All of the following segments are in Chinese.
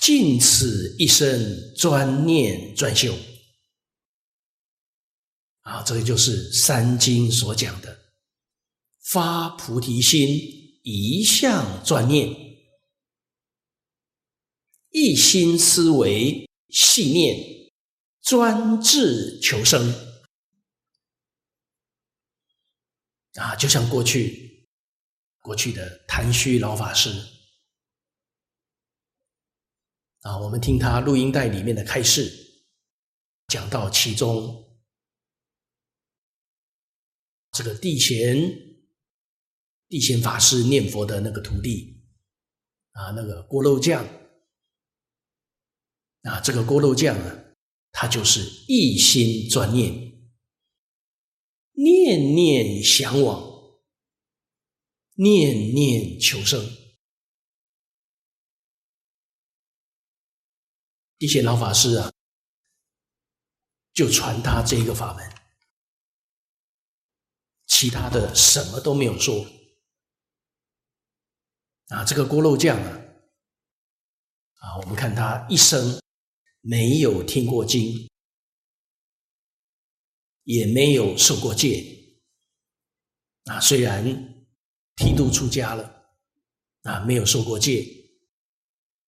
尽此一生专念专修。啊，这个就是三经所讲的发菩提心，一向专念，一心思维系念，专志求生。啊，就像过去过去的谭虚老法师啊，我们听他录音带里面的开示，讲到其中。这个地贤地贤法师念佛的那个徒弟啊，那个锅肉匠啊，这个锅肉匠啊，他就是一心专念，念念向往，念念求生。地贤老法师啊，就传他这个法门。其他的什么都没有说啊！这个锅肉匠啊，啊，我们看他一生没有听过经，也没有受过戒啊。虽然剃度出家了啊，没有受过戒，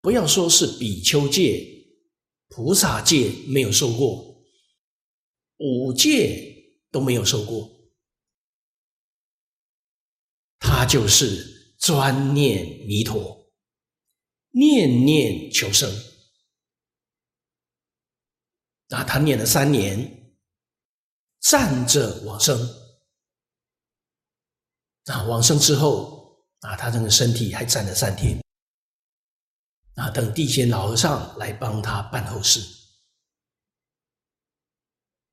不要说是比丘戒、菩萨戒没有受过，五戒都没有受过。他就是专念弥陀，念念求生。那他念了三年，站着往生。啊，往生之后，啊，他这个身体还站了三天。啊，等地仙老和尚来帮他办后事。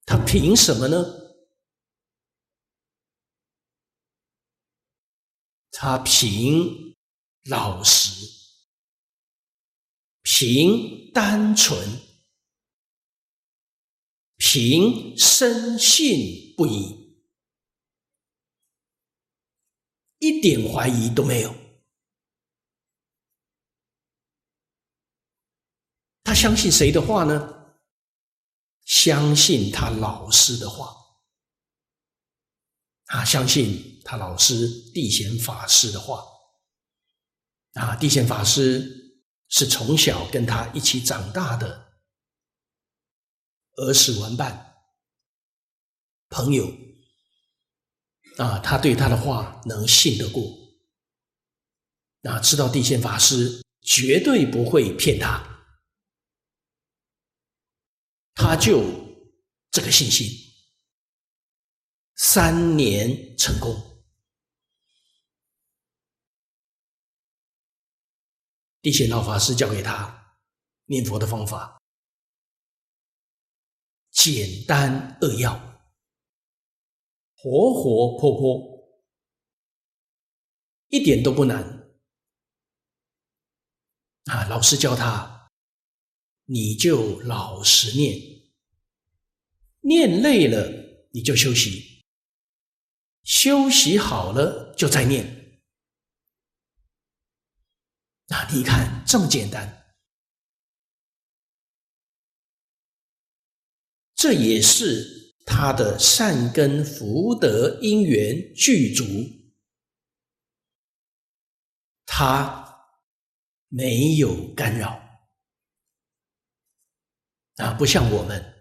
他凭什么呢？他凭老实，凭单纯，凭深信不疑，一点怀疑都没有。他相信谁的话呢？相信他老师的话。他相信他老师地贤法师的话，啊，地贤法师是从小跟他一起长大的儿时玩伴。朋友，啊，他对他的话能信得过，啊，知道地贤法师绝对不会骗他，他就这个信心。三年成功，地贤老法师教给他念佛的方法，简单扼要，活活泼泼，一点都不难。啊，老师教他，你就老实念，念累了你就休息。休息好了，就再念。那你看这么简单，这也是他的善根福德因缘具足，他没有干扰啊，不像我们。